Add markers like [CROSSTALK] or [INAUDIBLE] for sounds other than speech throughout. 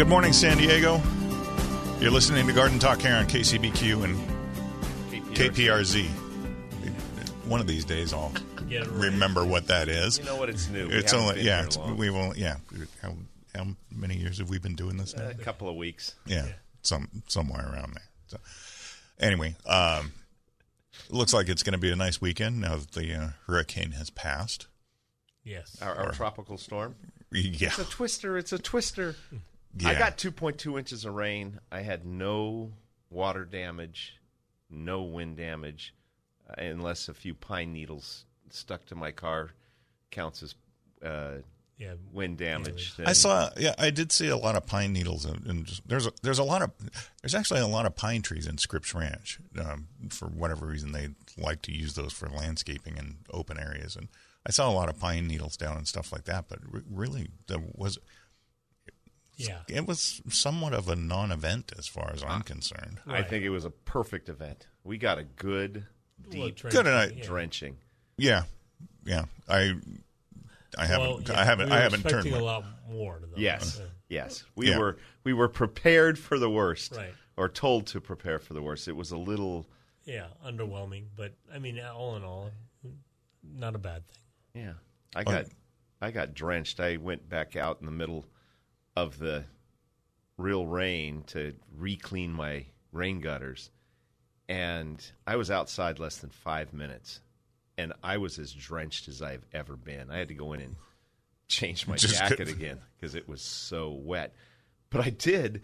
Good morning, San Diego. You're listening to Garden Talk here on KCBQ and KPRZ. One of these days, I'll right. remember what that is. You know what? It's new. It's only yeah. It's, we've only yeah. How, how many years have we been doing this now? a couple of weeks. Yeah, some somewhere around there. So, anyway, um, looks like it's going to be a nice weekend now that the uh, hurricane has passed. Yes. Our, our tropical storm. [LAUGHS] Yeah, It's a twister. It's a twister. Yeah. I got 2.2 inches of rain. I had no water damage, no wind damage, uh, unless a few pine needles stuck to my car counts as uh, Yeah. wind damage. I saw. Yeah, I did see a lot of pine needles, and, and just, there's a, there's a lot of there's actually a lot of pine trees in Scripps Ranch. Um, for whatever reason, they like to use those for landscaping in open areas, and I saw a lot of pine needles down and stuff like that. But re- really, there was Yeah. it was somewhat of a non-event as far as I'm ah, concerned. I think it was a perfect event. We got a good, Well, deep drenching, Good, and yeah. drenching. Yeah, yeah. I I haven't Well, yeah, I haven't we I haven't turned. a lot more. Though. Yes, Yeah. yes. We Yeah. were we were prepared for the worst, Right. or told to prepare for the worst. It was a little, Yeah, underwhelming, but I mean, all in all, not a bad thing. yeah. I oh. got I got drenched. I went back out in the middle of the real rain to re-clean my rain gutters, and I was outside less than five minutes, and I was as drenched as I've ever been. I had to go in and change my [LAUGHS] Just jacket again because it was so wet. But I did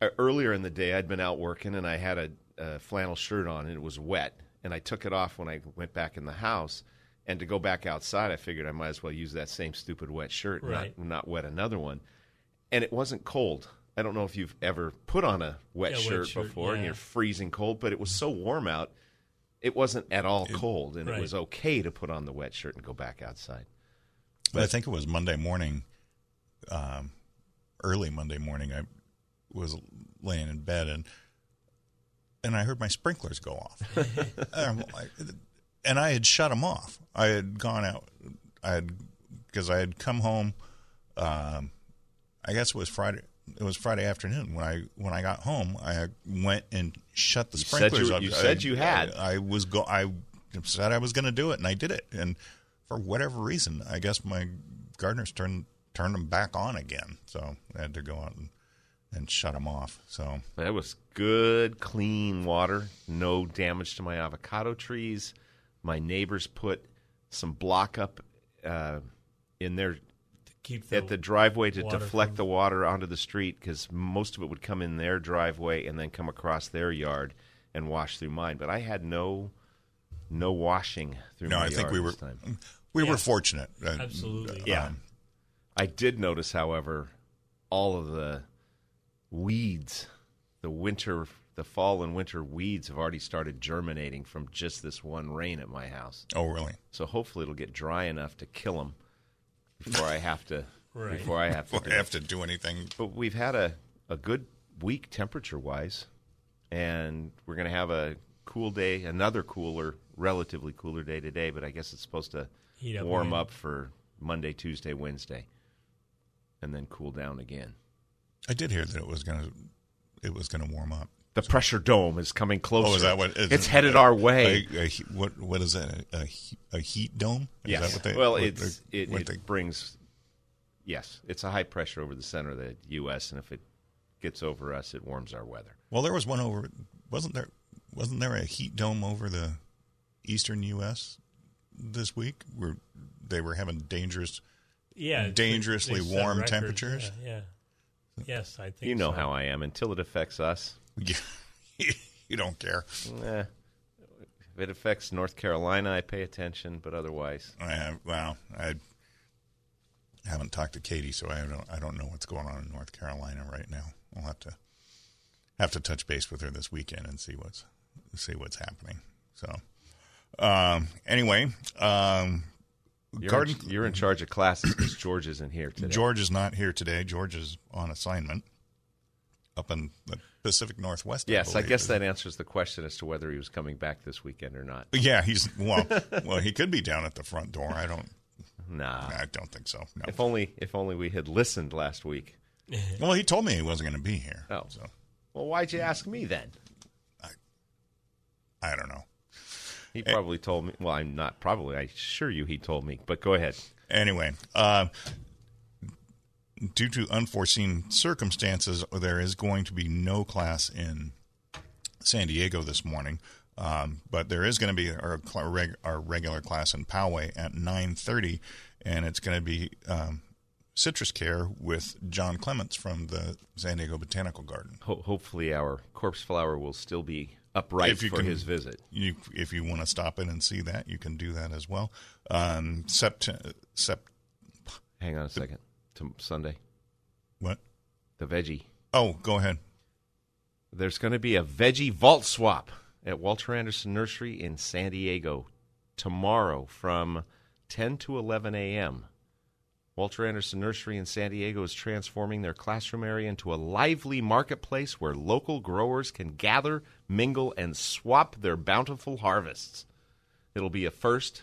uh, earlier in the day. I'd been out working and I had a, a flannel shirt on and it was wet. And I took it off when I went back in the house. And to go back outside, I figured I might as well use that same stupid wet shirt, and Right. not not wet another one. And it wasn't cold. I don't know if you've ever put on a wet, Yeah, wet shirt, shirt, before and you're freezing cold, but it was so warm out, it wasn't at all cold, and Right. it was okay to put on the wet shirt and go back outside. But I think it was Monday morning, um, early Monday morning. I was laying in bed and and I heard my sprinklers go off, [LAUGHS] and, I'm like- and I had shut them off. I had gone out. I had because I had come home. Um, I guess it was Friday. It was Friday afternoon when I when I got home. I went and shut the You said sprinklers you- off. you said you had. I, I was go. I said I was going to do it, and I did it. And for whatever reason, I guess my gardeners turned turned them back on again. So I had to go out and, and shut them off. So That was good, clean water. No damage to my avocado trees. My neighbors put some block up uh, in their Keep the, at the driveway to water deflect from- the water onto the street because most of it would come in their driveway and then come across their yard and wash through mine. But I had no no washing through no, my I think uh, yard we were this time. [LAUGHS] we Yeah. were fortunate. Uh, Absolutely. Yeah. um, I did notice, however, all of the weeds, the winter, the fall and winter weeds have already started germinating from just this one rain at my house. oh, really? So hopefully it'll get dry enough to kill them before I have to. Right. Before I have to. Before do I have to do anything. But we've had a, a good week temperature wise, and we're going to have a cool day, another cooler, relatively cooler day today. But I guess it's supposed to Heat up warm again. up for Monday, Tuesday, Wednesday, and then cool down again. I did hear that it was gonna it was gonna warm up. The pressure dome is coming closer. Oh, is that what? Is it's it headed a- our way? A, a what what is that? A, a, a heat dome? Is yes. that what they, well, what it's they- it, what it they- brings. Yes, it's a high pressure over the center of the U.S. and if it gets over us, it warms our weather. well, there was one over. Wasn't there? Wasn't there a heat dome over the eastern U.S. this week where they were having dangerous? Yeah, dangerously they set warm records, temperatures? Yeah, yeah. Yes, I think You know so. how I am. Until it affects us, [LAUGHS] you don't care. eh. if it affects North Carolina, I pay attention, but otherwise, I, well, I haven't talked to Katie, so I don't. I don't know what's going on in North Carolina right now. I'll have to have to touch base with her this weekend and see what's see what's happening. So, um, anyway, um, you're, garden. in, you're in charge of classes because George isn't here today. George is not here today. George is on assignment up in the Pacific Northwest. Yes, I believe, guess that answers the question as to whether he was coming back this weekend or not. Yeah, he's well. well, he could be down at the front door. I don't. Nah. I don't think so. No. If only if only we had listened last week. [LAUGHS] Well, he told me he wasn't going to be here. Oh. so Well, why'd you ask me then? I I don't know. He probably told me. Well, I'm not probably. I assure you, he told me. But go ahead. Anyway, uh, due to unforeseen circumstances, there is going to be no class in San Diego this morning. Um, but there is going to be our, our regular class in Poway at 9.30, and it's going to be um, citrus care with John Clements from the San Diego Botanical Garden. Ho- hopefully, our corpse flower will still be upright for can- his visit. You, if you want to stop in and see that, you can do that as well. Um, sept- sept- Hang on a second. To Sunday, what? the veggie. Oh, go ahead. There's going to be a veggie vault swap at Walter Andersen Nursery in San Diego tomorrow from 10 to 11 a.m. Walter Andersen Nursery in San Diego is transforming their classroom area into a lively marketplace where local growers can gather, mingle, and swap their bountiful harvests. It'll be a first.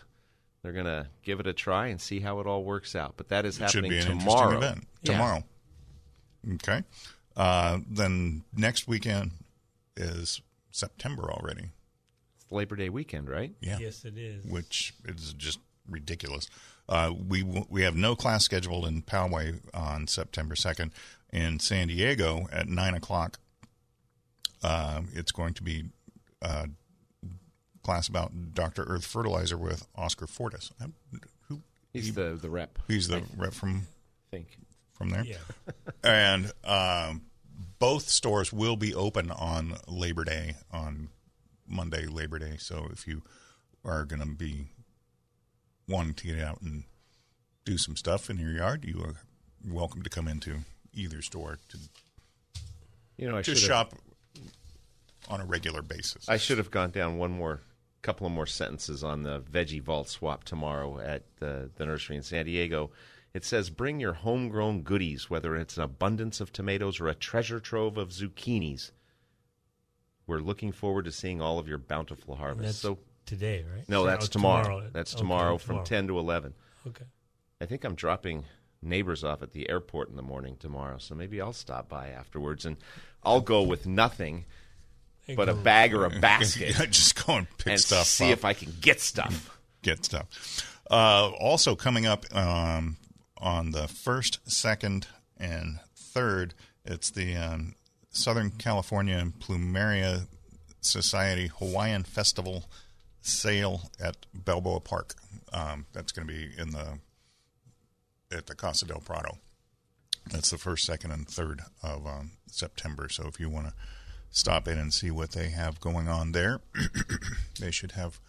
They're going to give it a try and see how it all works out. But that is It should happening be an tomorrow. interesting event Yeah. tomorrow. Okay. Uh, then next weekend is September already. It's Labor Day weekend, right? Yeah. Yes, it is. Which is just ridiculous. Uh, we w- we have no class scheduled in Poway on September second. In San Diego at nine o'clock, uh, it's going to be uh, class about Dr. Earth fertilizer with Oscar Fortis. Uh, Who He's the, the rep, he's the rep from I think. from there. Yeah. [LAUGHS] and um, both stores will be open on Labor Day on Monday, Labor Day. So if you are going to be wanting to get out and do some stuff in your yard, you are welcome to come into either store to You know, I just should have- shop on a regular basis. I should have gone down one more, couple of more sentences on the veggie vault swap tomorrow at the, the nursery in San Diego. It says, "Bring your homegrown goodies, whether it's an abundance of tomatoes or a treasure trove of zucchinis. We're looking forward to seeing all of your bountiful harvest." that's So, today, right? no, So- that's oh, tomorrow. That's Okay, tomorrow from ten to eleven. Okay. I think I'm dropping neighbors off at the airport in the morning tomorrow, so maybe I'll stop by afterwards and I'll go with nothing but a bag or a [LAUGHS] basket [LAUGHS] just go and pick and stuff see up. if I can get stuff. [LAUGHS] get stuff. Uh, also coming up um, on the first, second, and third, it's the um, Southern California Plumeria Society Hawaiian Festival sale at Balboa Park. Um, that's going to be in the at the Casa del Prado. That's the first, second, and third of um, September. So if you want to stop in and see what they have going on there, [CLEARS THROAT] they should have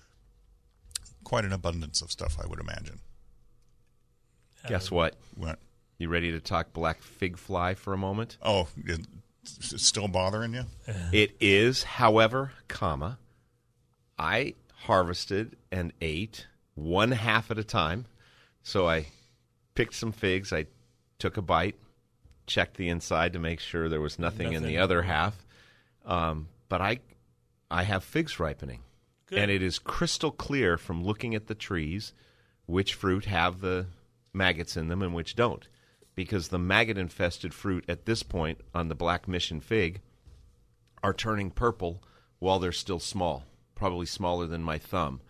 quite an abundance of stuff, I would imagine. Guess what? What? You ready to talk black fig fly for a moment? Oh, it's still bothering you? [LAUGHS] It is, however, comma, I harvested and ate one half at a time. So I picked some figs, I took a bite, checked the inside to make sure there was nothing, in the other half. Um, but I I have figs ripening. Good. And it is crystal clear from looking at the trees which fruit have the maggots in them and which don't. Because the maggot infested fruit at this point on the Black Mission fig are turning purple while they're still small, probably smaller than my thumb.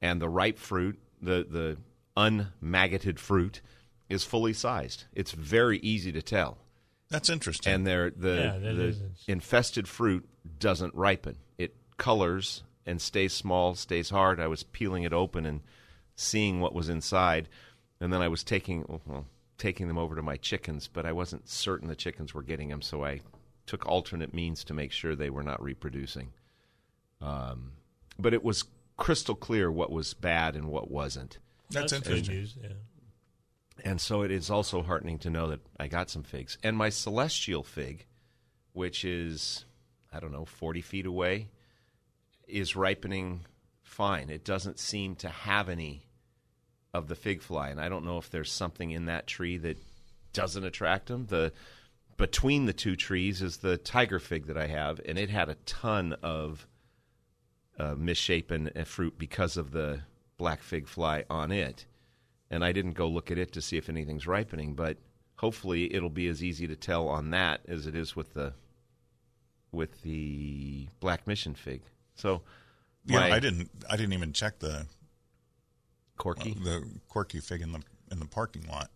And the ripe fruit, the, the unmaggoted fruit, is fully sized. It's very easy to tell. That's interesting. And they're, the, Yeah, the infested fruit doesn't ripen. It colors and stays small, stays hard. I was peeling it open and seeing what was inside, and then I was taking well, taking them over to my chickens, but I wasn't certain the chickens were getting them, so I took alternate means to make sure they were not reproducing. Um, but it was crystal clear what was bad and what wasn't. That's, good interesting. news. Yeah. And so it is also heartening to know that I got some figs. And my celestial fig, which is, I don't know, 40 feet away, is ripening fine. It doesn't seem to have any of the fig fly. And I don't know if there's something in that tree that doesn't attract them. The between the two trees is the tiger fig that I have, and it had a ton of uh, misshapen uh, fruit because of the black fig fly on it. And I didn't go look at it to see if anything's ripening, but hopefully it'll be as easy to tell on that as it is with the with the black mission fig. So Yeah, I didn't. I didn't even check the corky. the corky fig in the in the parking lot.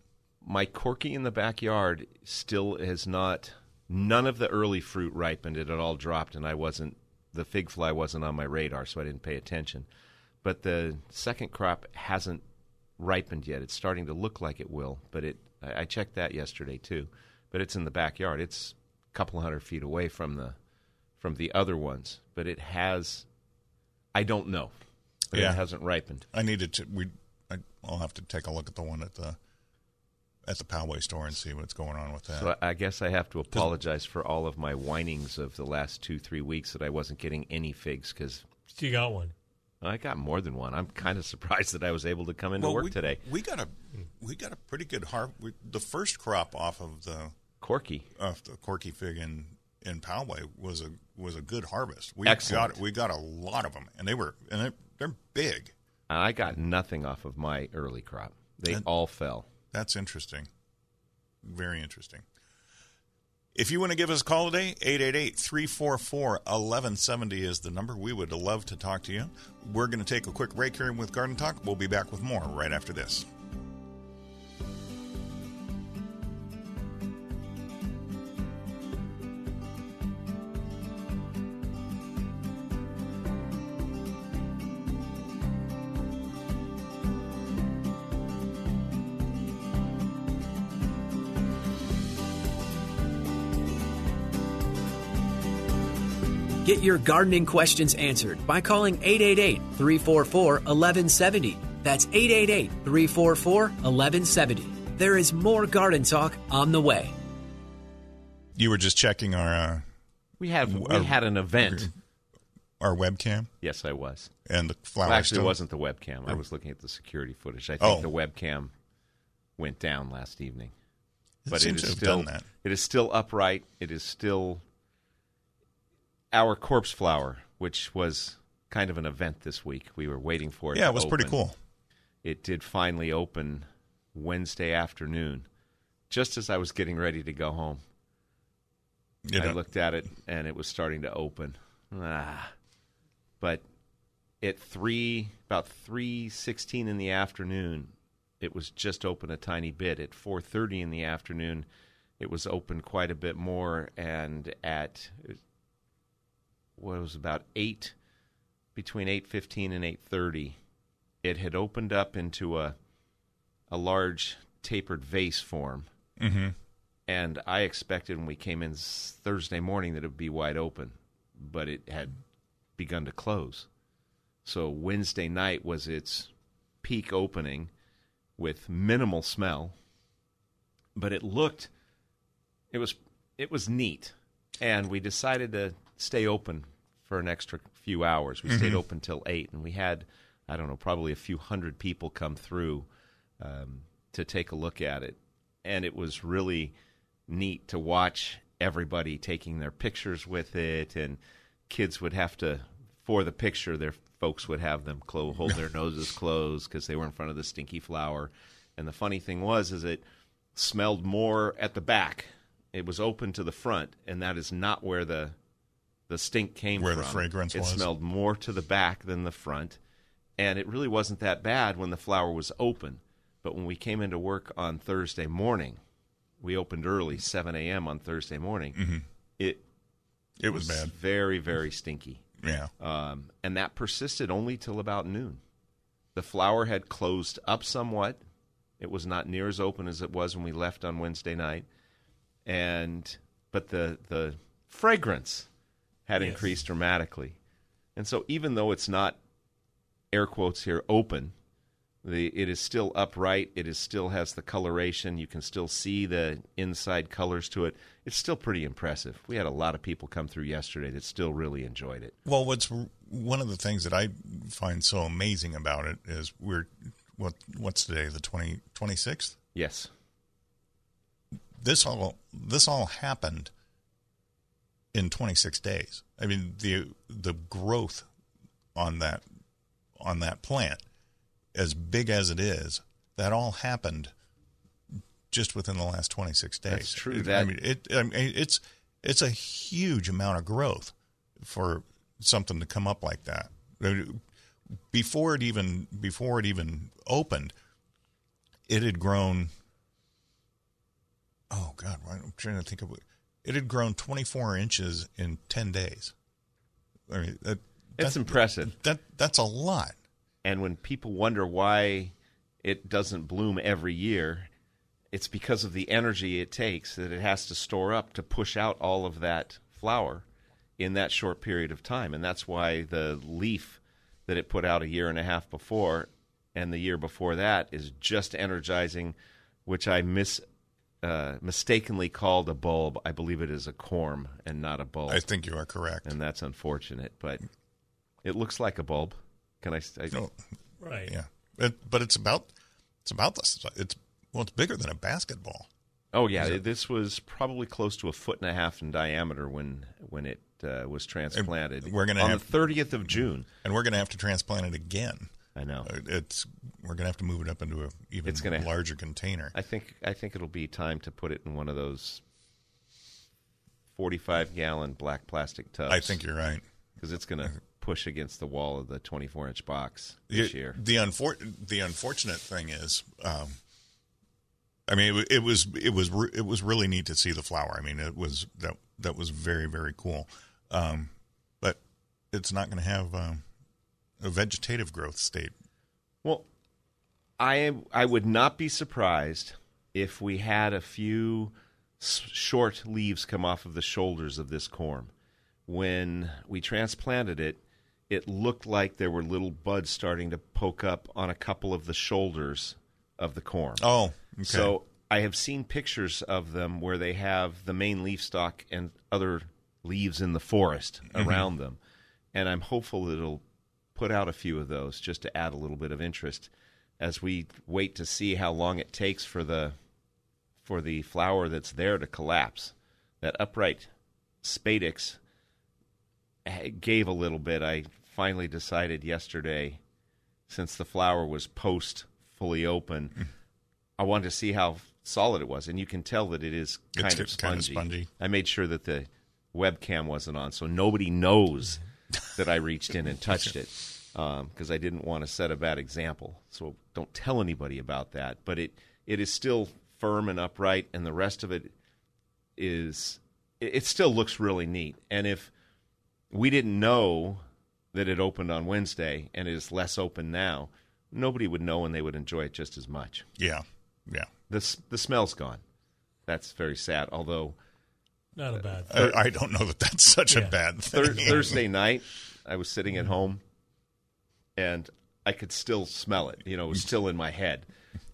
my corky in the backyard still has not none of the early fruit ripened it had all dropped and i wasn't the fig fly wasn't on my radar so i didn't pay attention but the second crop hasn't ripened yet it's starting to look like it will but it i I checked that yesterday too but it's in the backyard it's a couple hundred feet away from the from the other ones but it has i don't know but Yeah. it hasn't ripened I needed to. We. I, I'll have to take a look at the one at the at the Poway store and see what's going on with that. So I I guess I have to apologize for all of my whinings of the last two, three weeks that I wasn't getting any figs because You got one. I got more than one. I'm kind of [LAUGHS] surprised that I was able to come into well, work we, today. we got a we got a pretty good har We, the first crop off of the Corky. off the corky fig in in Poway was a was a good harvest. We Excellent. got we got a lot of them, and they were and they're, they're big. I got nothing off of my early crop. They all fell. That's interesting. Very interesting. If you want to give us a call today, 888 344 1170 is the number. We would love to talk to you. We're going to take a quick break here with Garden Talk. We'll be back with more right after this. Get your gardening questions answered by calling 888 344 1170. That's 888 344 1170. There is more garden talk on the way. You were just checking our uh, We had we Uh, had an event. our webcam Yes, I was. and the flower. Well, actually, still- it wasn't the webcam. I was looking at the security footage. I Oh. think the webcam went down last evening. It but seems it to have still done that. it is still upright. It is still our corpse flower, which was kind of an event this week. We were waiting for it. Yeah, it was pretty cool. It did finally open Wednesday afternoon, just as I was getting ready to go home. You I looked at it and it was starting to open. Ah. But at three about three sixteen in the afternoon, it was just open a tiny bit. At four thirty in the afternoon, it was open quite a bit more, and at what was about eight between eight fifteen and eight thirty, it had opened up into a a large tapered vase form. Hmm and I expected when we came in Thursday morning that it would be wide open, but it had begun to close. So Wednesday night was its peak opening with minimal smell, but it looked it was it was neat, and we decided to stay open for an extra few hours. We stayed open till eight, and we had I don't know probably a few hundred people come through um, to take a look at it, and it was really neat to watch everybody taking their pictures with it, and kids would have to for the picture their folks would have them clo- hold their [LAUGHS] noses closed because they were in front of the stinky flower And the funny thing was, is it smelled more at the back. It was open to the front, and that is not where the the stink came Where from. the fragrance it was? smelled more to the back than the front, and it really wasn't that bad when the flower was open. But when we came into work on Thursday morning, we opened early, 7 a.m. on Thursday morning. It Mm-hmm. It was bad. very, very stinky. Yeah. Um, and that persisted only till about noon. The flower had closed up somewhat. It was not near as open as it was when we left on Wednesday night, and but the the fragrance had Yes. increased dramatically. And so, even though it's not air quotes here open, the it is still upright. It is still has the coloration. You can still see the inside colors to it. It's still pretty impressive. We had a lot of people come through yesterday that still really enjoyed it. Well, what's one of the things that I find so amazing about it is we're what what's today the 20, 26th? Yes. This all this all happened in 26 days. I mean the the growth on that on that plant as big as it is, that all happened just within the last 26 days. That's true. I mean it I mean, it's it's a huge amount of growth for something to come up like that. Before it even before it even opened, it had grown. Oh God, I'm trying to think of it. Had grown 24 inches in 10 days. I mean, that, It's that- impressive. That that's a lot. And when people wonder why it doesn't bloom every year, it's because of the energy it takes that it has to store up to push out all of that flower in that short period of time. And that's why the leaf that it put out a year and a half before and the year before that is just energizing, which I mis uh, mistakenly called a bulb. I believe it is a corm and not a bulb. I think you are correct. and that's unfortunate, but it looks like a bulb. Can I? I No, Right. yeah, it, but it's about it's about this. It's well, it's bigger than a basketball. Oh yeah, this was probably close to a foot and a half in diameter when when it uh, was transplanted. we're gonna on have- the thirtieth of June. and we're going to have to transplant it again. I know. Uh, It's we're going to have to move it up into a even It's gonna- larger container. I think I think it'll be time to put it in one of those forty-five gallon black plastic tubs. I think you're right. because it's going to push against the wall of the twenty-four inch box this year. The unfor- the unfortunate thing is, um, I mean, it, it was it was it was really neat to see the flower. I mean, it was that that was very very cool. Um, but it's not going to have um, a vegetative growth state. Well, I I would not be surprised if we had a few short leaves come off of the shoulders of this corm. When we transplanted it, it looked like there were little buds starting to poke up on a couple of the shoulders of the corm. Oh, okay. So I have seen pictures of them where they have the main leaf stalk and other leaves in the forest Mm-hmm. around them. And I'm hopeful that it'll put out a few of those just to add a little bit of interest as we wait to see how long it takes for the for the flower that's there to collapse. That upright spadix gave a little bit. I finally decided yesterday, since the flower was post fully open, mm-hmm. I wanted to see how solid it was, and you can tell that it is kind of kind of spongy. spongy. I made sure that the webcam wasn't on, so nobody knows mm-hmm. that I reached in and touched it, [LAUGHS] Um, because I didn't want to set a bad example. So don't tell anybody about that. But it it is still firm and upright, and the rest of it is it, it still looks really neat. And if we didn't know that it opened on Wednesday and is less open now, nobody would know and they would enjoy it just as much. yeah, yeah. The the smell's gone. That's very sad. Although Not a bad I, thing. I don't know that that's such a bad thing. Thur- Thursday night, I was sitting at home, and I could still smell it. You know, it was still in my head.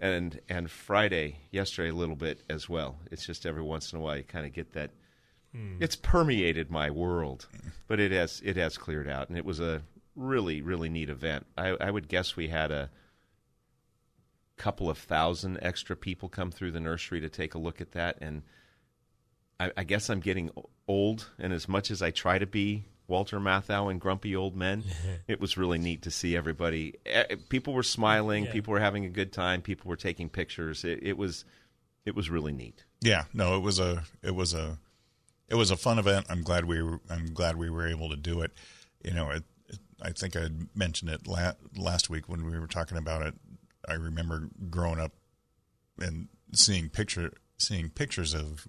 And and Friday, yesterday, a little bit as well. It's just every once in a while you kind of get that. Hmm. It's permeated my world, but it has it has cleared out, and it was a really really neat event. I, I would guess we had a couple of thousand extra people come through the nursery to take a look at that, and I, I guess I'm getting old, and as much as I try to be Walter Matthau and Grumpy Old Men. [LAUGHS] it was really neat to see everybody. eh, People were smiling. Yeah. People were having a good time. People were taking pictures. It, it was it was really neat. Yeah, no, it was a it was a it was a fun event. I'm glad we were I'm glad we were able to do it. You know, it, it, I think I mentioned it la- last week when we were talking about it. I remember growing up and seeing picture seeing pictures of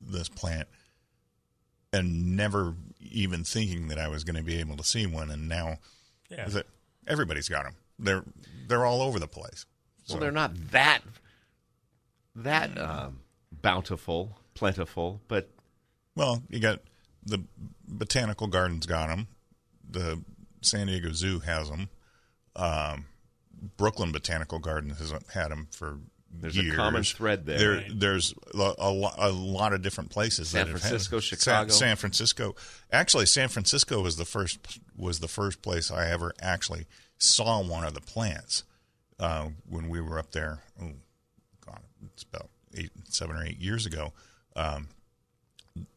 this plant and never even thinking that I was going to be able to see one. And now Yeah. that everybody's got them, they're they're all over the place. Well, they're not that that um, bountiful, plentiful, but Well, you got the botanical gardens got them. The San Diego Zoo has them. Um, Brooklyn Botanical Garden has had them for There's a common thread there. There, Right. there's a, a, a lot of different places. San that have Francisco, had, Chicago. San, San Francisco. Actually, San Francisco was the first was the first place I ever actually saw one of the plants uh, when we were up there. Oh, God, it's about eight, seven or eight years ago. Um,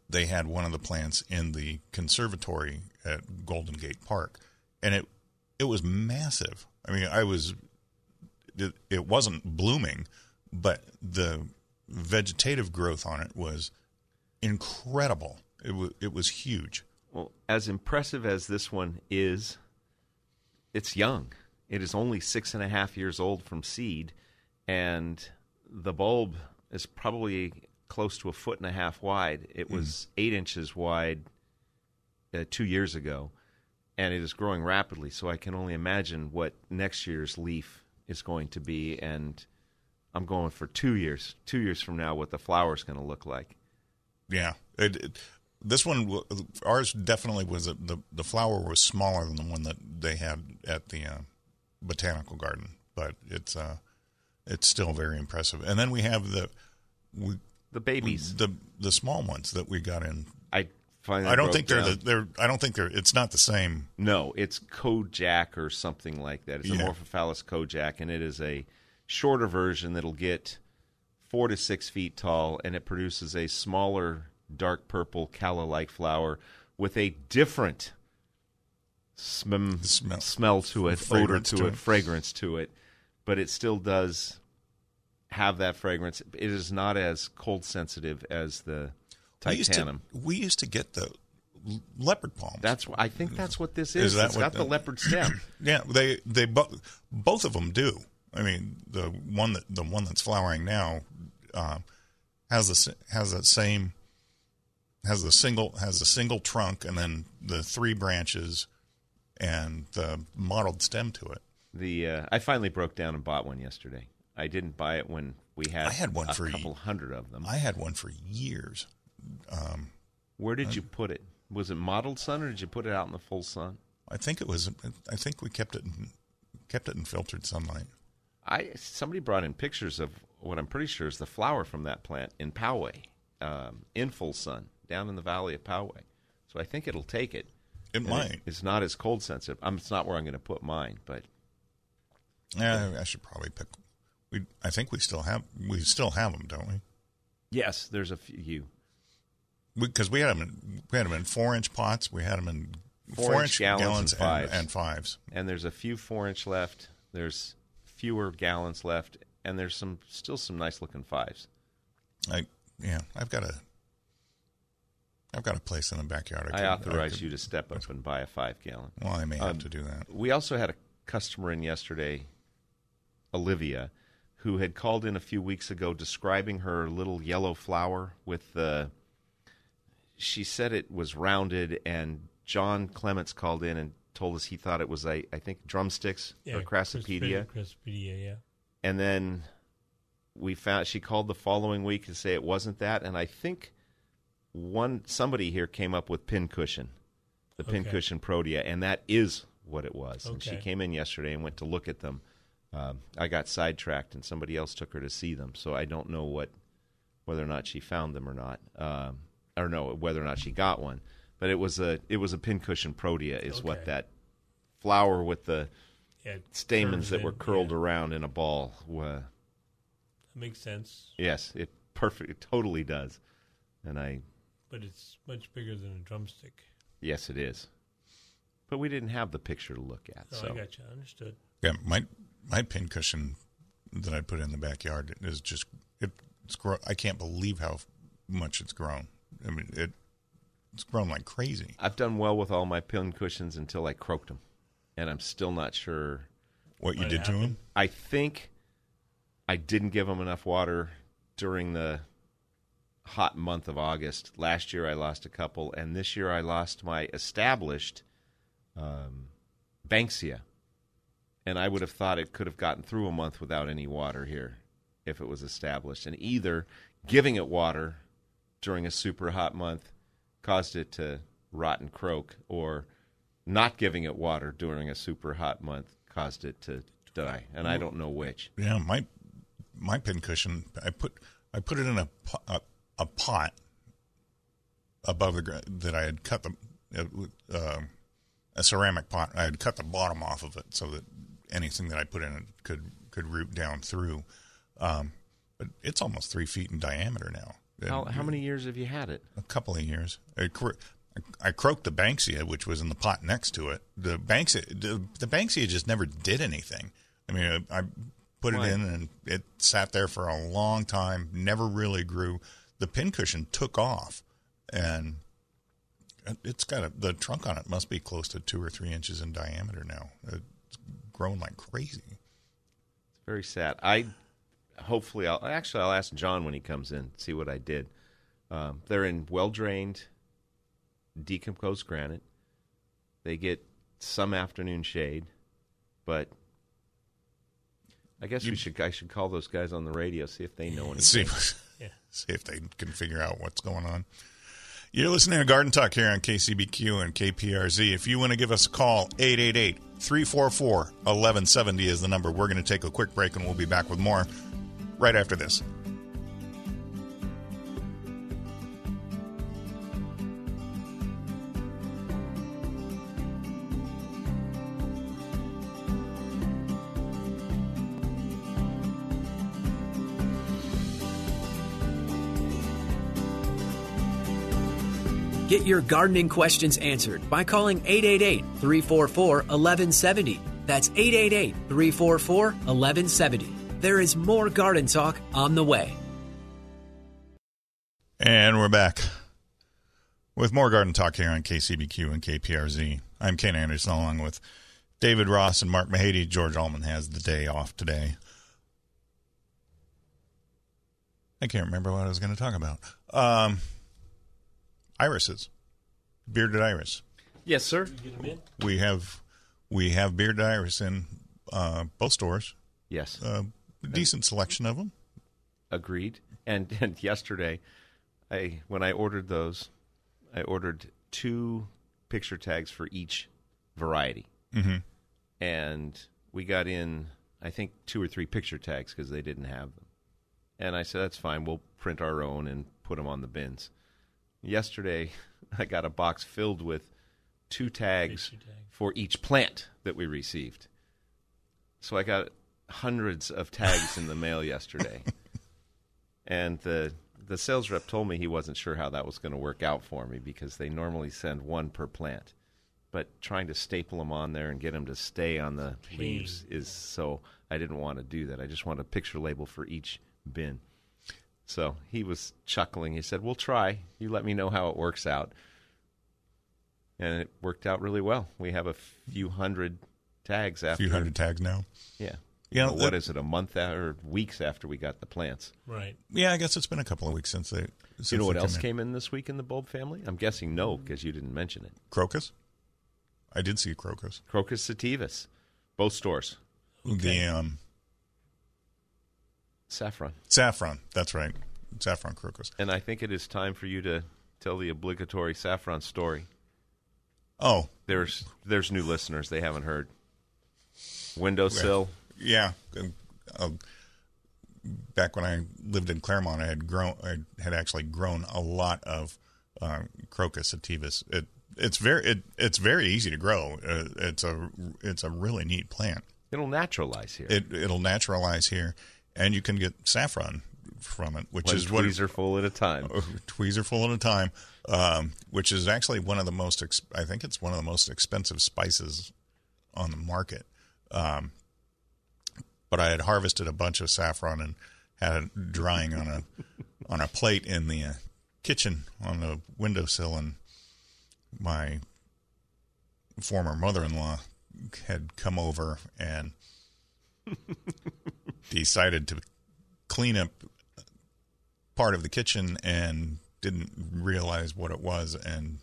they had one of the plants in the conservatory at Golden Gate Park, and it it was massive. I mean, I was it, it wasn't blooming, but the vegetative growth on it was incredible. It was it was huge. Well, as impressive as this one is, it's young. It is only six and a half years old from seed, and the bulb is probably close to a foot and a half wide. It was eight inches wide uh, two years ago, and it is growing rapidly. So I can only imagine what next year's leaf is going to be, and I'm going for two years. Two years from now, what the flower is going to look like. Yeah, it, it, this one ours definitely was a, the the flower was smaller than the one that they had at the uh, botanical garden, but it's uh it's still very impressive. And then we have the we The babies, the the small ones that we got in. I finally. I don't think they're the they're I don't think they're it's not the same. No, it's konjac or something like that. It's Yeah. Amorphophallus konjac, and it is a shorter version that'll get four to six feet tall, and it produces a smaller, dark purple calla-like flower with a different sm- Smell. smell to it, odor to, to it, it. fragrance to it, but it still does have that fragrance. It is not as cold sensitive as the We used to we used to get the leopard palms. That's I think that's what this Is is. that it's got the the- leopard stem. [CLEARS THROAT] Yeah, they they both both of them do. I mean, the one that the one that's flowering now um, has the has that same has the single has a single trunk and then the three branches and the mottled stem to it. The uh, I finally broke down and bought one yesterday. I didn't buy it when we had I had one a for couple hundred of them. I had one for years. Where did you put it? Was it mottled sun or did you put it out in the full sun? I think it was. I think we kept it in, kept it in filtered sunlight. I somebody brought in pictures of what I'm pretty sure is the flower from that plant in Poway, um, in full sun, down in the valley of Poway. So I think it'll take it. It And might. It's not as cold sensitive. Um, it's not where I'm going to put mine, but Yeah, I should probably pick. We I think we still have we still have them, don't we? yes, there's a few. because we, had them in we had them in four inch pots. We had them in Four inch gallons and fives. and, fives. and there's a few four inch left. There's fewer gallons left, and there's some still some nice looking fives. I yeah, I've got a I've got a place in the backyard. I could- authorize could- you to step up and buy a five gallon. Well, I may have Um, to do that. We also had a customer in yesterday, Olivia, who had called in a few weeks ago describing her little yellow flower with the. She said it was rounded, and John Clements called in and told us he thought it was a, I think, drumsticks or craspedia. Craspedia, yeah. and then we found she called the following week to say it wasn't that and i think one somebody here came up with pincushion the Okay. pincushion protea and that is what it was and she came in yesterday and went to look at them um, i got sidetracked and somebody else took her to see them so i don't know what whether or not she found them or not um, or no whether or not she got one but it was a it was a pincushion protea is what that flower with the yeah stamens that in, were curled yeah. around in a ball were That makes sense, Yes, it perfect. It totally does. And I, but it's much bigger than a drumstick. Yes, it is. But we didn't have the picture to look at. Oh, so I got you. Understood. Yeah, my my pincushion that I put in the backyard is just it, it's grow. I can't believe how much it's grown. I mean, it it's grown like crazy. I've done well with all my pin cushions until I croaked them, and I'm still not sure. What you What did to happened? him? I think I didn't give them enough water during the hot month of August. Last year I lost a couple, and this year I lost my established um, Banksia. And I would have thought it could have gotten through a month without any water here if it was established. And either giving it water during a super hot month caused it to rot and croak, or not giving it water during a super hot month caused it to die. And I don't know which. Yeah, my my pincushion. I put I put it in a a, a pot above the gr- that I had cut the uh, uh, a ceramic pot. I had cut the bottom off of it so that anything that I put in it could could root down through. Um, but it's almost three feet in diameter now. How, how many years have you had it? A couple of years. I, cro- I croaked the Banksia, which was in the pot next to it. The Banksia, the, the Banksia just never did anything. I mean, I, I put Why? it in and it sat there for a long time, never really grew. The pincushion took off, and it's got a, the trunk on it must be close to two or three inches in diameter now. It's grown like crazy. It's very sad. I hopefully I'll actually I'll ask John when he comes in see what I did. Um, they're in well drained, decomposed granite. They get some afternoon shade, but I guess we should I should call those guys on the radio see if they know [LAUGHS] See. Yeah. see if they can figure out what's going on. You're listening to Garden Talk here on KCBQ and KPRZ. If you want to give us a call, 888 344 1170 is the number. We're going to take a quick break and we'll be back with more right after this. Get your gardening questions answered by calling 888 344 1170. That's 888 344 1170. There is more garden talk on the way. And we're back with more Garden Talk here on KCBQ and KPRZ. I'm Ken Andersen along with David Ross and Mark Mahady. George Allman has the day off today. I can't remember what I was going to talk about. Um, irises, bearded iris. Yes, sir. Get 'em in? We have we have bearded iris in uh, both stores. Yes, Uh, decent selection of them. agreed. And [LAUGHS] and yesterday, I when I ordered those, I ordered two picture tags for each variety. Mm-hmm. and we got in I think two or three picture tags because they didn't have them. And I said that's fine. We'll print our own and put them on the bins. Yesterday, [LAUGHS] I got a box filled with two tags Picture tag. for each plant that we received. So I got hundreds of tags in the mail yesterday. [LAUGHS] And the the sales rep told me he wasn't sure how that was going to work out for me because they normally send one per plant. But trying to staple them on there and get them to stay on the leaves is so I didn't want to do that. I just wanted a picture label for each bin. So he was chuckling. He said, "We'll try. You let me know how it works out." And it worked out really well. We have a few hundred tags A after. few hundred tags now. Yeah. Yeah, Well, that- what is it? A month a- or weeks after we got the plants. Right. Yeah, I guess it's been a couple of weeks since they. Since you know what they else in. came in this week in the bulb family? I'm guessing no, because you didn't mention it. Crocus. I did see crocus. Crocus sativus, both stores. The um, Saffron. saffron. That's right. Saffron crocus. And I think it is time for you to tell the obligatory saffron story. Oh, There's there's new listeners they haven't heard. Windowsill. yeah. Uh, back when I lived in Claremont, I had grown. I had actually grown a lot of uh, crocus sativus. It it's very it, it's very easy to grow. Uh, it's a it's a really neat plant. It'll naturalize here. It it'll naturalize here, and you can get saffron from it, which One is what tweezer full at a time. Oh, tweezer full at a time, um, which is actually one of the most. Ex- I think it's one of the most expensive spices on the market. Um, but I had harvested a bunch of saffron and had it drying on a on a plate in the uh, kitchen on the windowsill, and my former mother-in-law had come over and [LAUGHS] decided to clean up part of the kitchen and didn't realize what it was and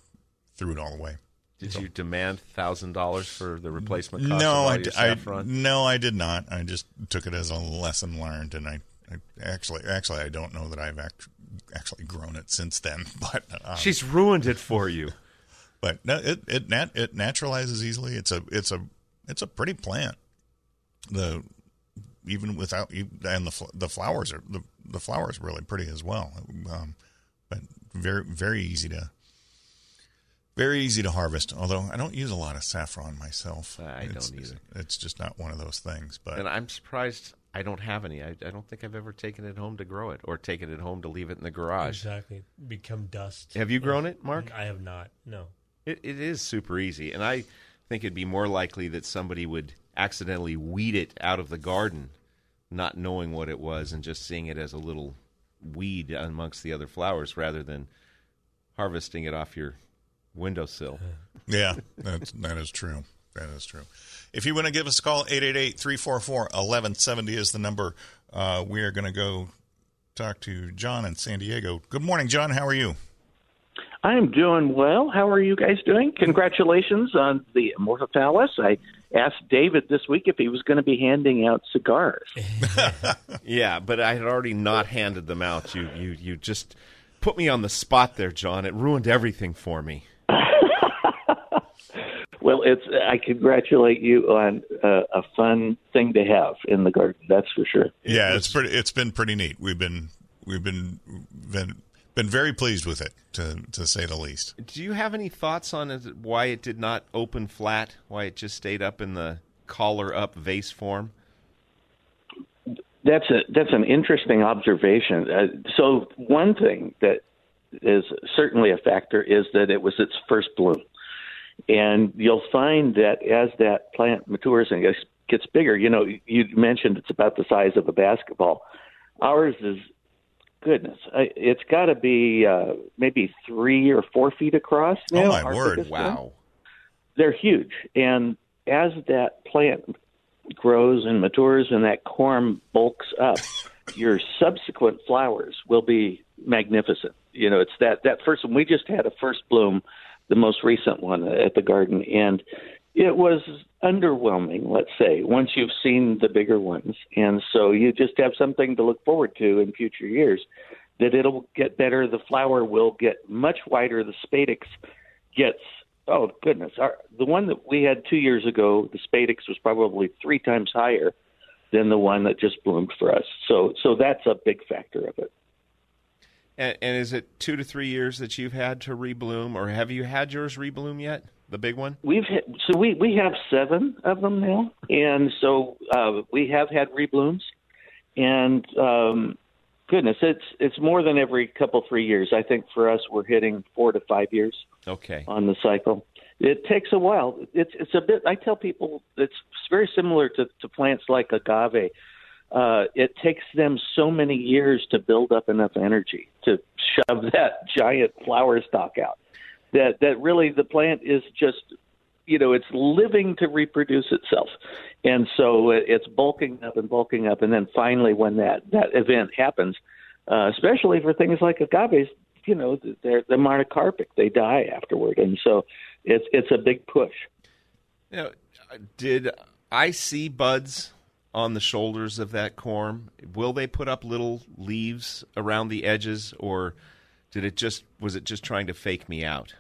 threw it all away. Did you demand thousand dollars for the replacement cost No, I, I- no, I did not. I just took it as a lesson learned, and I, I actually, actually, I don't know that I've act, actually grown it since then. [LAUGHS] But um, She's ruined it for you. [LAUGHS] but no, it it nat, it naturalizes easily. It's a it's a it's a pretty plant. The even without and the the flowers are the the flowers are really pretty as well. Um, but very very easy to very easy to harvest. Although I don't use a lot of saffron myself. Uh, I It's- don't either. It's just not one of those things. But And I'm surprised I don't have any. I, I don't think I've ever taken it home to grow it or taken it home to leave it in the garage. Exactly. Become dust. Have you grown it, Mark? I have not. No. It, it is super easy, and I think it'd be more likely that somebody would accidentally weed it out of the garden, not knowing what it was and just seeing it as a little weed amongst the other flowers, rather than harvesting it off your windowsill. Yeah, that's, that is true. That is true. If you want to give us a call, 888-344-1170 is the number. Uh, we are going to go talk to John in San Diego. Good morning, John. How are you? I'm doing well. How are you guys doing? Congratulations on the Amorphophallus. I asked David this week if he was going to be handing out cigars. [LAUGHS] Yeah, but I had already not handed them out. You, you, you just put me on the spot there, John. It ruined everything for me. Well, it's I congratulate you on uh, a fun thing to have in the garden. That's for sure. yeah, it's pretty. It's been pretty neat. We've been we've been been been very pleased with it, to to say the least. Do you have any thoughts on it, why it did not open flat? Why it just stayed up in the collar up vase form? That's a that's an interesting observation. Uh, so one thing that is certainly a factor is that it was its first bloom, and you'll find that as that plant matures and gets, gets bigger, you know, you mentioned it's about the size of a basketball. Ours is goodness, I, it's got to be uh, maybe three or four feet across. Oh, my word. biggest one Wow. they're huge. And as that plant grows and matures and that corm bulks up, [LAUGHS] your subsequent flowers will be magnificent. You know, it's that that first one. We just had a first bloom, the most recent one at the garden, and it was underwhelming. Let's say once you've seen the bigger ones, and so you just have something to look forward to in future years. That it'll get better. The flower will get much wider. The spadix gets oh goodness our the one that we had two years ago the spadix was probably three times higher than the one that just bloomed for us so so that's a big factor of it And, and is it two to three years that you've had to rebloom, or have you had yours rebloom yet? The big one? we've had, so we we have seven of them now and so uh we have had reblooms and um goodness it's it's more than every couple three years i think for us we're hitting four to five years Okay. on the cycle. It takes a while. It's it's a bit. I tell people it's very similar to, to plants like agave. Uh, it takes them so many years to build up enough energy to shove [LAUGHS] that giant flower stalk out. That that really the plant is just, you know, it's living to reproduce itself, and so it's bulking up and bulking up, and then finally when that that event happens, uh, especially for things like agaves, you know, they're they're monocarpic. They die afterward, and so it's it's a big push. Now, did I see buds on the shoulders of that corm? Will they put up little leaves around the edges, or did it just was it just trying to fake me out?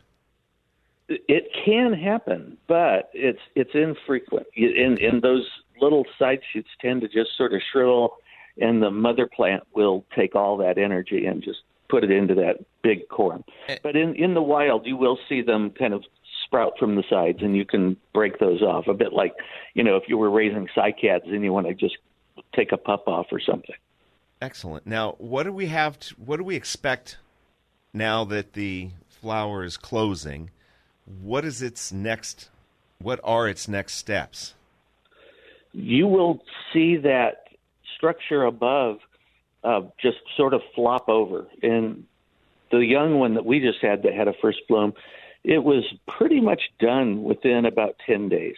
It can happen, but it's it's infrequent. In in those little side shoots tend to just sort of shrivel, and the mother plant will take all that energy and just put it into that big corm. Eh. But in in the wild, you will see them kind of sprout from the sides, and you can break those off a bit like you know if you were raising cycads and you want to just take a pup off or something. Excellent. Now, what do we have? To, what do we expect now that the flower is closing? What is its next? What are its next steps? You will see that structure above uh, just sort of flop over. And the young one that we just had that had a first bloom, it was pretty much done within about 10 days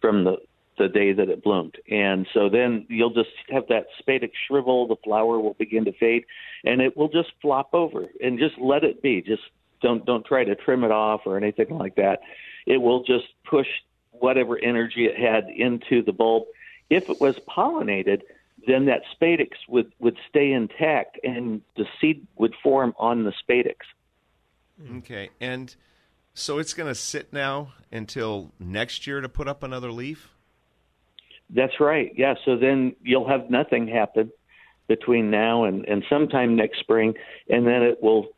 from the, the day that it bloomed. And so then you'll just have that spadix shrivel, the flower will begin to fade, and it will just flop over and just let it be. Just don't don't try to trim it off or anything like that. It will just push whatever energy it had into the bulb. If it was pollinated, then that spadix would, would stay intact and the seed would form on the spadix. Okay. And so it's going to sit now until next year to put up another leaf? That's right. Yeah. So then you'll have nothing happen between now and, and sometime next spring, and then it will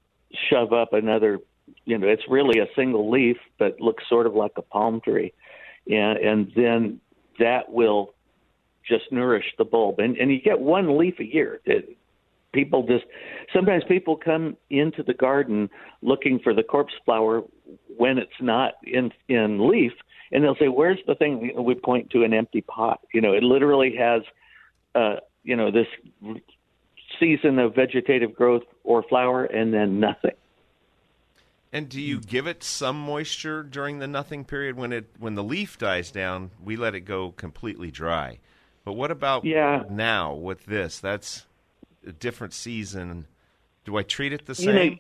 shove up another. You know, it's really a single leaf, but looks sort of like a palm tree, and and then that will just nourish the bulb. And and you get one leaf a year. It, people just sometimes people come into the garden looking for the corpse flower when it's not in in leaf and they'll say where's the thing? We point to an empty pot. You know it literally has uh you know this season of vegetative growth or flower and then nothing. And do you give it some moisture during the nothing period? When it when the leaf dies down we let it go completely dry. But what about yeah. now with this? That's a different season. Do I treat it the same? You, know,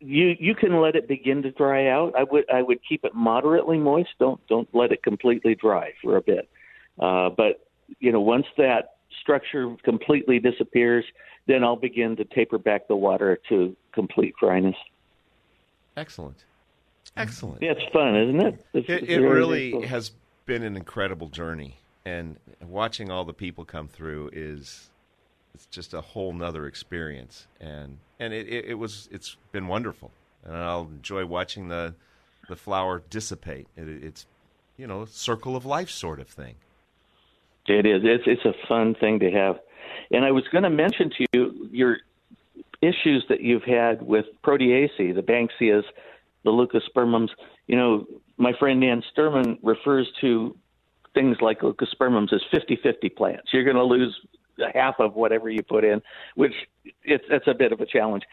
you you can let it begin to dry out. I would I would keep it moderately moist. Don't don't let it completely dry for a bit. Uh, but you know once that structure completely disappears, then I'll begin to taper back the water to complete dryness. Excellent. Excellent. Yeah, it's fun, isn't it? It's, it, it really cool. has been an incredible journey, and watching all the people come through is it's just a whole nother experience, and and it, it, it was it's been wonderful, and I'll enjoy watching the the flower dissipate. It, it's you know a circle of life sort of thing. It is. It's it's a fun thing to have, and I was going to mention to you your issues that you've had with proteaceae, the banksias, the leucospermums. You know, my friend Nan Sterman refers to things like leucospermums as 50-50 plants. You're going to lose half of whatever you put in, which it's a bit of a challenge.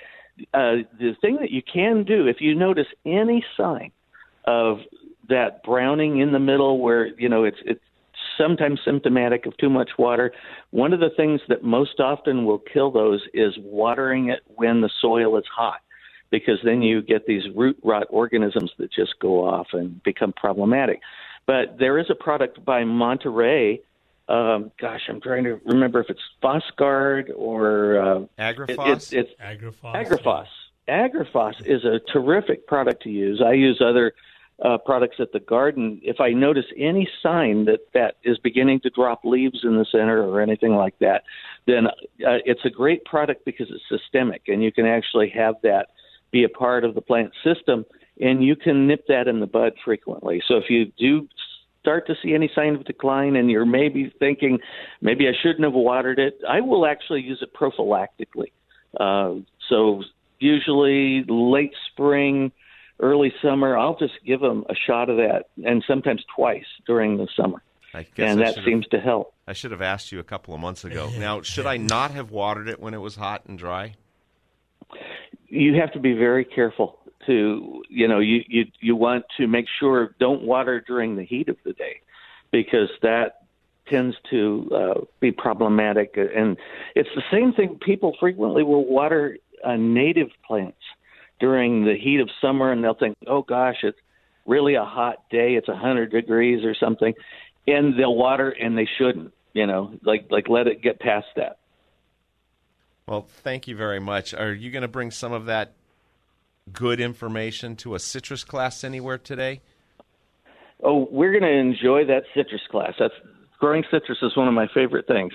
Uh, the thing that you can do, if you notice any sign of that browning in the middle, where you know it's it's sometimes symptomatic of too much water, one of the things that most often will kill those is watering it when the soil is hot because then you get these root rot organisms that just go off and become problematic. But there is a product by Monterey um, gosh, I'm trying to remember if it's Phosgard or uh, Agri-Fos. It, it, it's Agri-Fos. Agri-Fos. Agri-Fos is a terrific product to use. I use other uh, products at the garden. If I notice any sign that that is beginning to drop leaves in the center or anything like that, then uh, it's a great product because it's systemic and you can actually have that be a part of the plant system and you can nip that in the bud frequently. So if you do start to see any sign of decline and you're maybe thinking maybe I shouldn't have watered it, I will actually use it prophylactically. Uh, so usually late spring, early summer, I'll just give them a shot of that, and sometimes twice during the summer. and that seems to help. I should have asked you a couple of months ago. now, should I not have watered it when it was hot and dry? You have to be very careful to you know you you you want to make sure don't water during the heat of the day because that tends to uh, be problematic. And it's the same thing people frequently will water uh, native plants during the heat of summer and they'll think oh gosh it's really a hot day it's a hundred degrees or something and they'll water and they shouldn't you know like like let it get past that. Well thank you very much. Are you going to bring some of that good information to a citrus class anywhere today? Oh, we're going to enjoy that citrus class. That's growing citrus is one of my favorite things.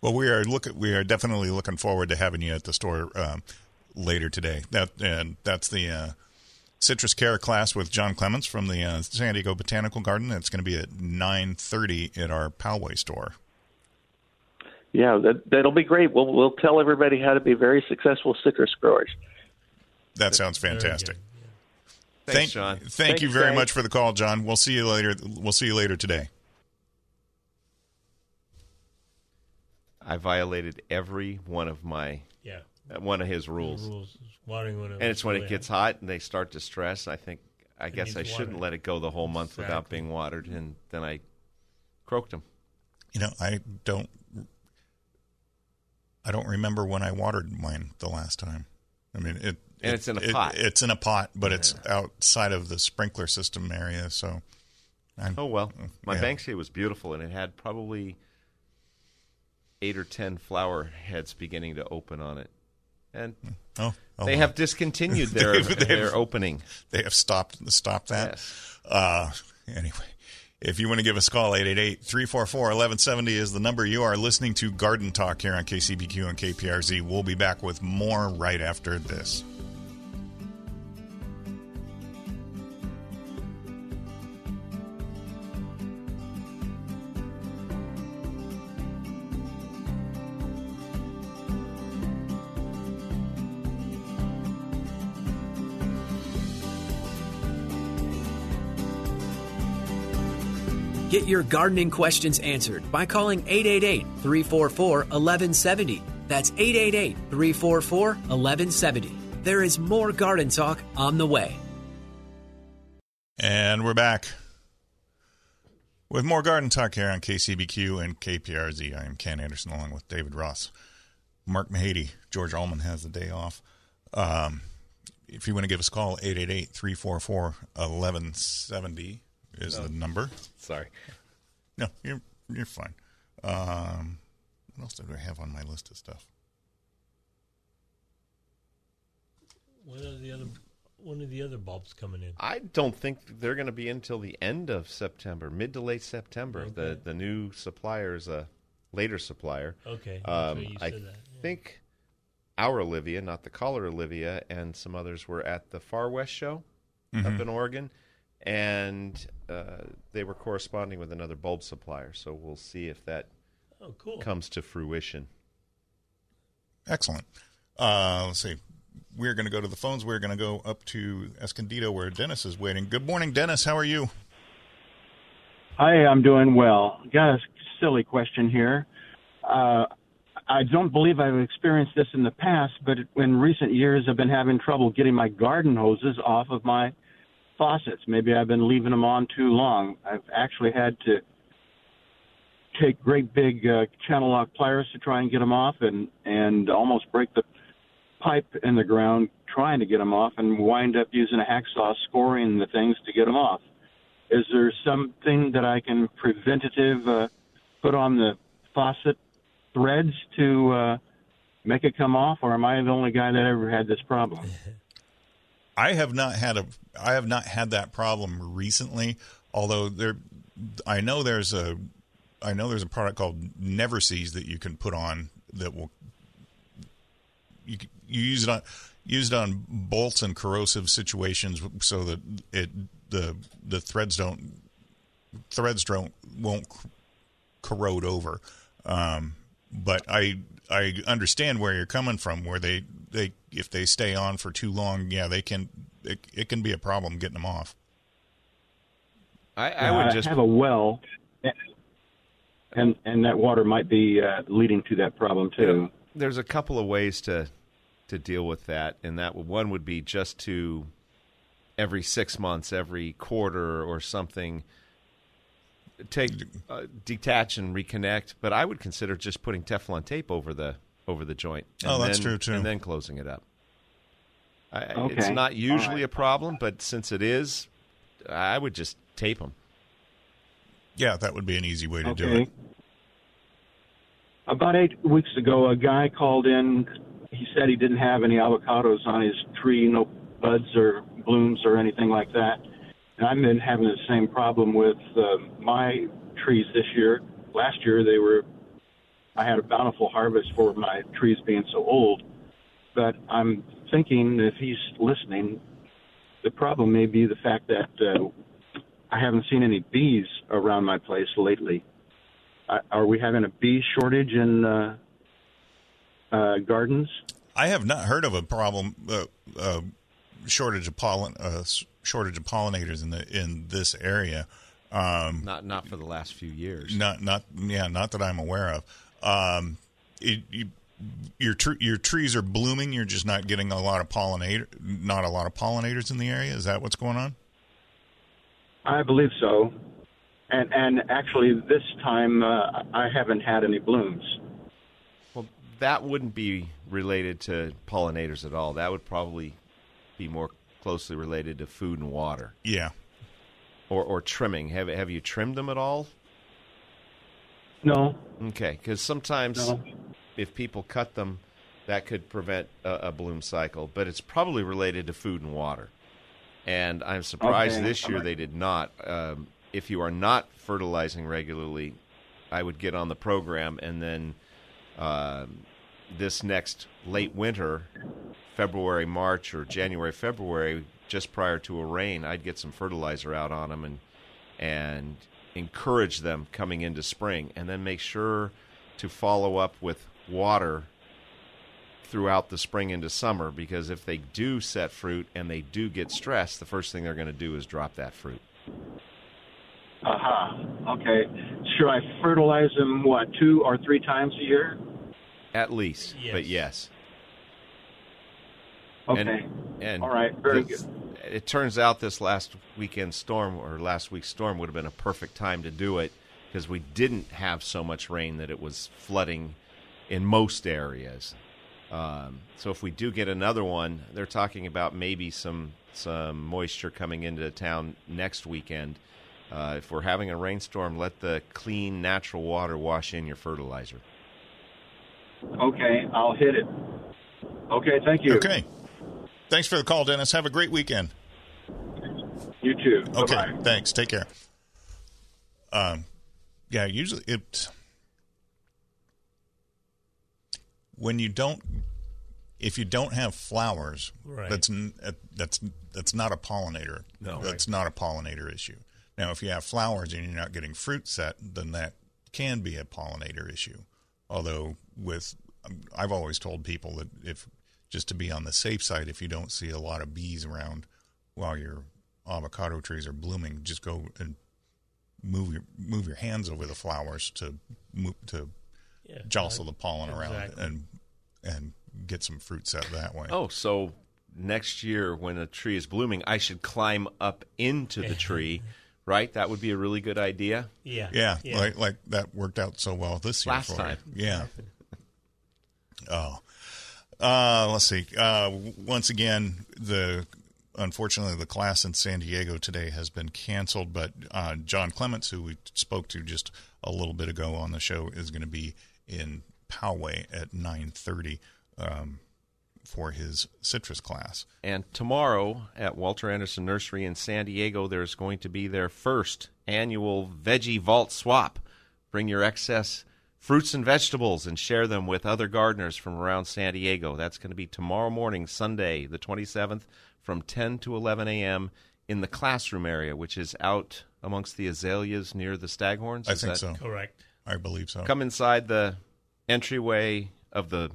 Well, we are looking. We are definitely looking forward to having you at the store um, later today. That and that's the uh, citrus care class with John Clements from the uh, San Diego Botanical Garden. It's going to be at nine thirty at our Poway store. Yeah, that that'll be great. We'll we'll tell everybody how to be very successful citrus growers. That sounds fantastic. Thanks, thank, John. Thank Thanks, you very guys. much for the call, John. We'll see you later. We'll see you later today. I violated every one of my Yeah. uh, one of his rules. Rules. Watering when it And it's when really it gets hot and they start to stress. I think I It guess needs I shouldn't water. let it go the whole month without being watered, and then I croaked him. You know, I don't. I don't remember when I watered mine the last time. I mean, it. And it- it's in a it- pot. It's in a pot, but it's outside of the sprinkler system area. So, I, Oh well, my Yeah. Banksia was beautiful, and it had probably eight or ten flower heads beginning to open on it, and oh, oh, they well. have discontinued [LAUGHS] their They've- they've- their opening. They have stopped stopped that. Yes. Uh, anyway, if you want to give us a call, 888-344-1170 is the number. You are listening to Garden Talk here on KCBQ and KPRZ. We'll be back with more right after this. Your gardening questions answered by calling 888 344 1170. That's 888 344 1170. There is more garden talk on the way. And we're back with more Garden Talk here on KCBQ and KPRZ. I am Ken Andersen along with David Ross. Mark Mahady, George Allman has the day off. Um, if you want to give us a call, 888-344-1170 is the number. Sorry. No, you're you're fine. Um, what else did I have on my list of stuff? When are the other when are the other bulbs coming in? I don't think they're going to be until the end of September, mid to late September. The Okay. the new supplier is a later supplier. Okay, that's Um, right, you I that, yeah. think our Olivia, not the caller Olivia, and some others were at the Far West show Mm-hmm. up in Oregon, and uh, they were corresponding with another bulb supplier. So we'll see if that Oh, cool. comes to fruition. Excellent. Uh, let's see. We're going to go to the phones. We're going to go up to Escondido where Dennis is waiting. Good morning, Dennis. How are you? Hi, I'm doing well. Got a silly question here. Uh, I don't believe I've experienced this in the past, but in recent years, I've been having trouble getting my garden hoses off of my faucets. Maybe I've been leaving them on too long. I've actually had to take great big uh, channel lock pliers to try and get them off, and and almost break the pipe in the ground trying to get them off, and wind up using a hacksaw scoring the things to get them off. Is there something that I can preventative uh, put on the faucet threads to uh, make it come off, or am I the only guy that ever had this problem? [LAUGHS] I have not had a I have not had that problem recently. Although there, I know there's a I know there's a product called Never-Seez that you can put on that will you you use it on use it on bolts and corrosive situations so that it the the threads don't threads don't won't corrode over. Um, but I I understand where you're coming from. Where they they if they stay on for too long, yeah, they can it, it can be a problem getting them off. I, I Uh, would just have a well, and and that water might be uh, leading to that problem too. there's a couple of ways to to deal with that, and that one would be just to every six months, every quarter, or something. Take uh, detach and reconnect, but I would consider just putting Teflon tape over the over the joint. and Oh, that's then- true, too. And then closing it up. I, It's not usually All right. a problem, but since it is, I would just tape them. Yeah, that would be an easy way to do it. About eight weeks ago, a guy called in. He said he didn't have any avocados on his tree, no buds or blooms or anything like that. And I've been having the same problem with uh, my trees this year. Last year, they were. I had a bountiful harvest for my trees being so old. But I'm thinking if he's listening, the problem may be the fact that uh, I haven't seen any bees around my place lately. I- are we having a bee shortage in uh, uh, gardens? I have not heard of a problem uh, uh, shortage of pollen uh, shortage of pollinators in the in this area. Um, Not not for the last few years. not not yeah, not that I'm aware of. Um, it, you, your tr- your trees are blooming. You're just not getting a lot of pollinator, not a lot of pollinators in the area. Is that what's going on? I believe so. And and actually, this time uh, I haven't had any blooms. Well, that wouldn't be related to pollinators at all. That would probably be more closely related to food and water. Yeah. Or or trimming. Have have you trimmed them at all? No. Okay, because sometimes No. if people cut them, that could prevent a, a bloom cycle. But it's probably related to food and water. And I'm surprised Okay, this year alright. they did not. Um, if you are not fertilizing regularly, I would get on the program and then um this next late winter, February, March, or January, February, just prior to a rain, I'd get some fertilizer out on them and and encourage them coming into spring, and then make sure to follow up with water throughout the spring into summer because if they do set fruit and they do get stressed, the first thing they're going to do is drop that fruit. Aha. Okay. Should I fertilize them what two or three times a year? At least, but yes. Okay. And, and All right, very this- It turns out this last weekend storm or last week's storm would have been a perfect time to do it because we didn't have so much rain that it was flooding in most areas. Um, so if we do get another one, they're talking about maybe some some moisture coming into town next weekend. Uh, if we're having a rainstorm, let the clean natural water wash in your fertilizer. Okay, I'll hit it. Okay, thank you. Okay. Thanks for the call, Dennis. Have a great weekend. You too. Okay. Bye-bye. Thanks. Take care. Um, yeah. Usually, it when you don't, if you don't have flowers, Right. that's uh, that's that's not a pollinator. No. that's not a pollinator issue. Now, if you have flowers and you're not getting fruit set, then that can be a pollinator issue. Although, with um, I've always told people that if just to be on the safe side, if you don't see a lot of bees around while your avocado trees are blooming, just go and move your move your hands over the flowers to move, to Yeah, jostle right. the pollen around and and get some fruit set that way. Oh, so next year when a tree is blooming, I should climb up into the [LAUGHS] tree, right? That would be a really good idea. Yeah. Yeah, like like that worked out so well this year. Last for you. time. yeah. [LAUGHS] Oh, uh, let's see. Uh, once again, the unfortunately the class in San Diego today has been canceled. But uh, John Clements, who we spoke to just a little bit ago on the show, is going to be in Poway at nine thirty um, for his citrus class. And tomorrow at Walter Andersen Nursery in San Diego, there's going to be their first annual Veggie Vault Swap. Bring your excess fruits and vegetables and share them with other gardeners from around San Diego. That's going to be tomorrow morning, Sunday, the 27th, from 10 to 11 a.m. in the classroom area, which is out amongst the azaleas near the staghorns. I Is think that- so. Correct. I believe so. Come inside the entryway of the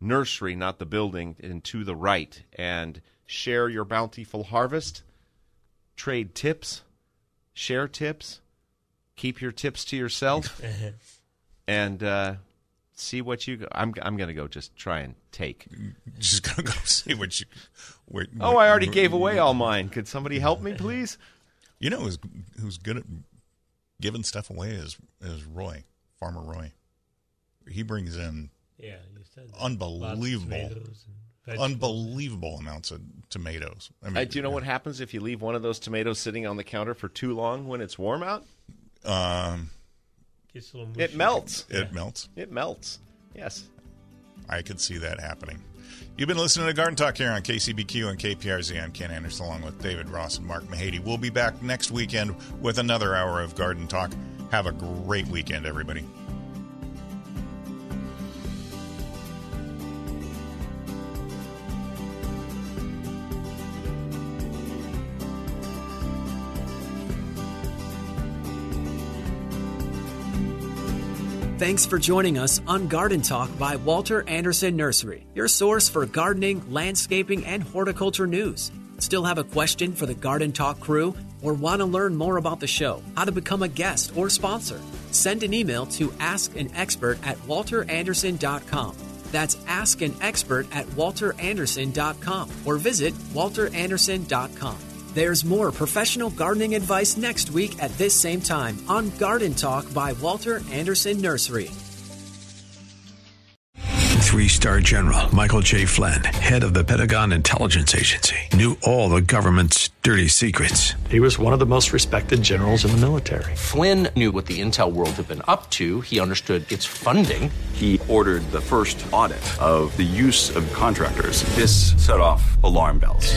nursery, not the building, and to the right, and share your bountiful harvest. Trade tips, share tips, keep your tips to yourself, [LAUGHS] and uh, see what you. I'm I'm going to go just try and take. Just gonna go [LAUGHS] see what you. What, Oh, I already gave away all mine. Could somebody help me, please? You know who's who's good at giving stuff away is is Roy, Farmer Roy. He brings in Yeah, you said unbelievable, Lots of tomatoes and vegetables. unbelievable amounts of tomatoes. I Uh, do you know what happens if you leave one of those tomatoes sitting on the counter for too long when it's warm out? Um, Gets a little It mushy. melts. it melts. It melts. Yes. I could see that happening. You've been listening to Garden Talk here on KCBQ and KPRZ. I'm Ken Andersen along with David Ross and Mark Mahady. We'll be back next weekend with another hour of Garden Talk. Have a great weekend, everybody. Thanks for joining us on Garden Talk by Walter Andersen Nursery, your source for gardening, landscaping, and horticulture news. Still have a question for the Garden Talk crew or want to learn more about the show, how to become a guest or sponsor? Send an email to askanexpert at walterandersen.com. That's Ask an Expert at walterandersen.com or visit walterandersen.com. There's more professional gardening advice next week at this same time on Garden Talk by Walter Andersen Nursery. Three star general Michael J. Flynn, head of the Pentagon Intelligence Agency, knew all the government's dirty secrets. He was one of the most respected generals in the military. Flynn knew what the intel world had been up to, he understood its funding. He ordered the first audit of the use of contractors. This set off alarm bells.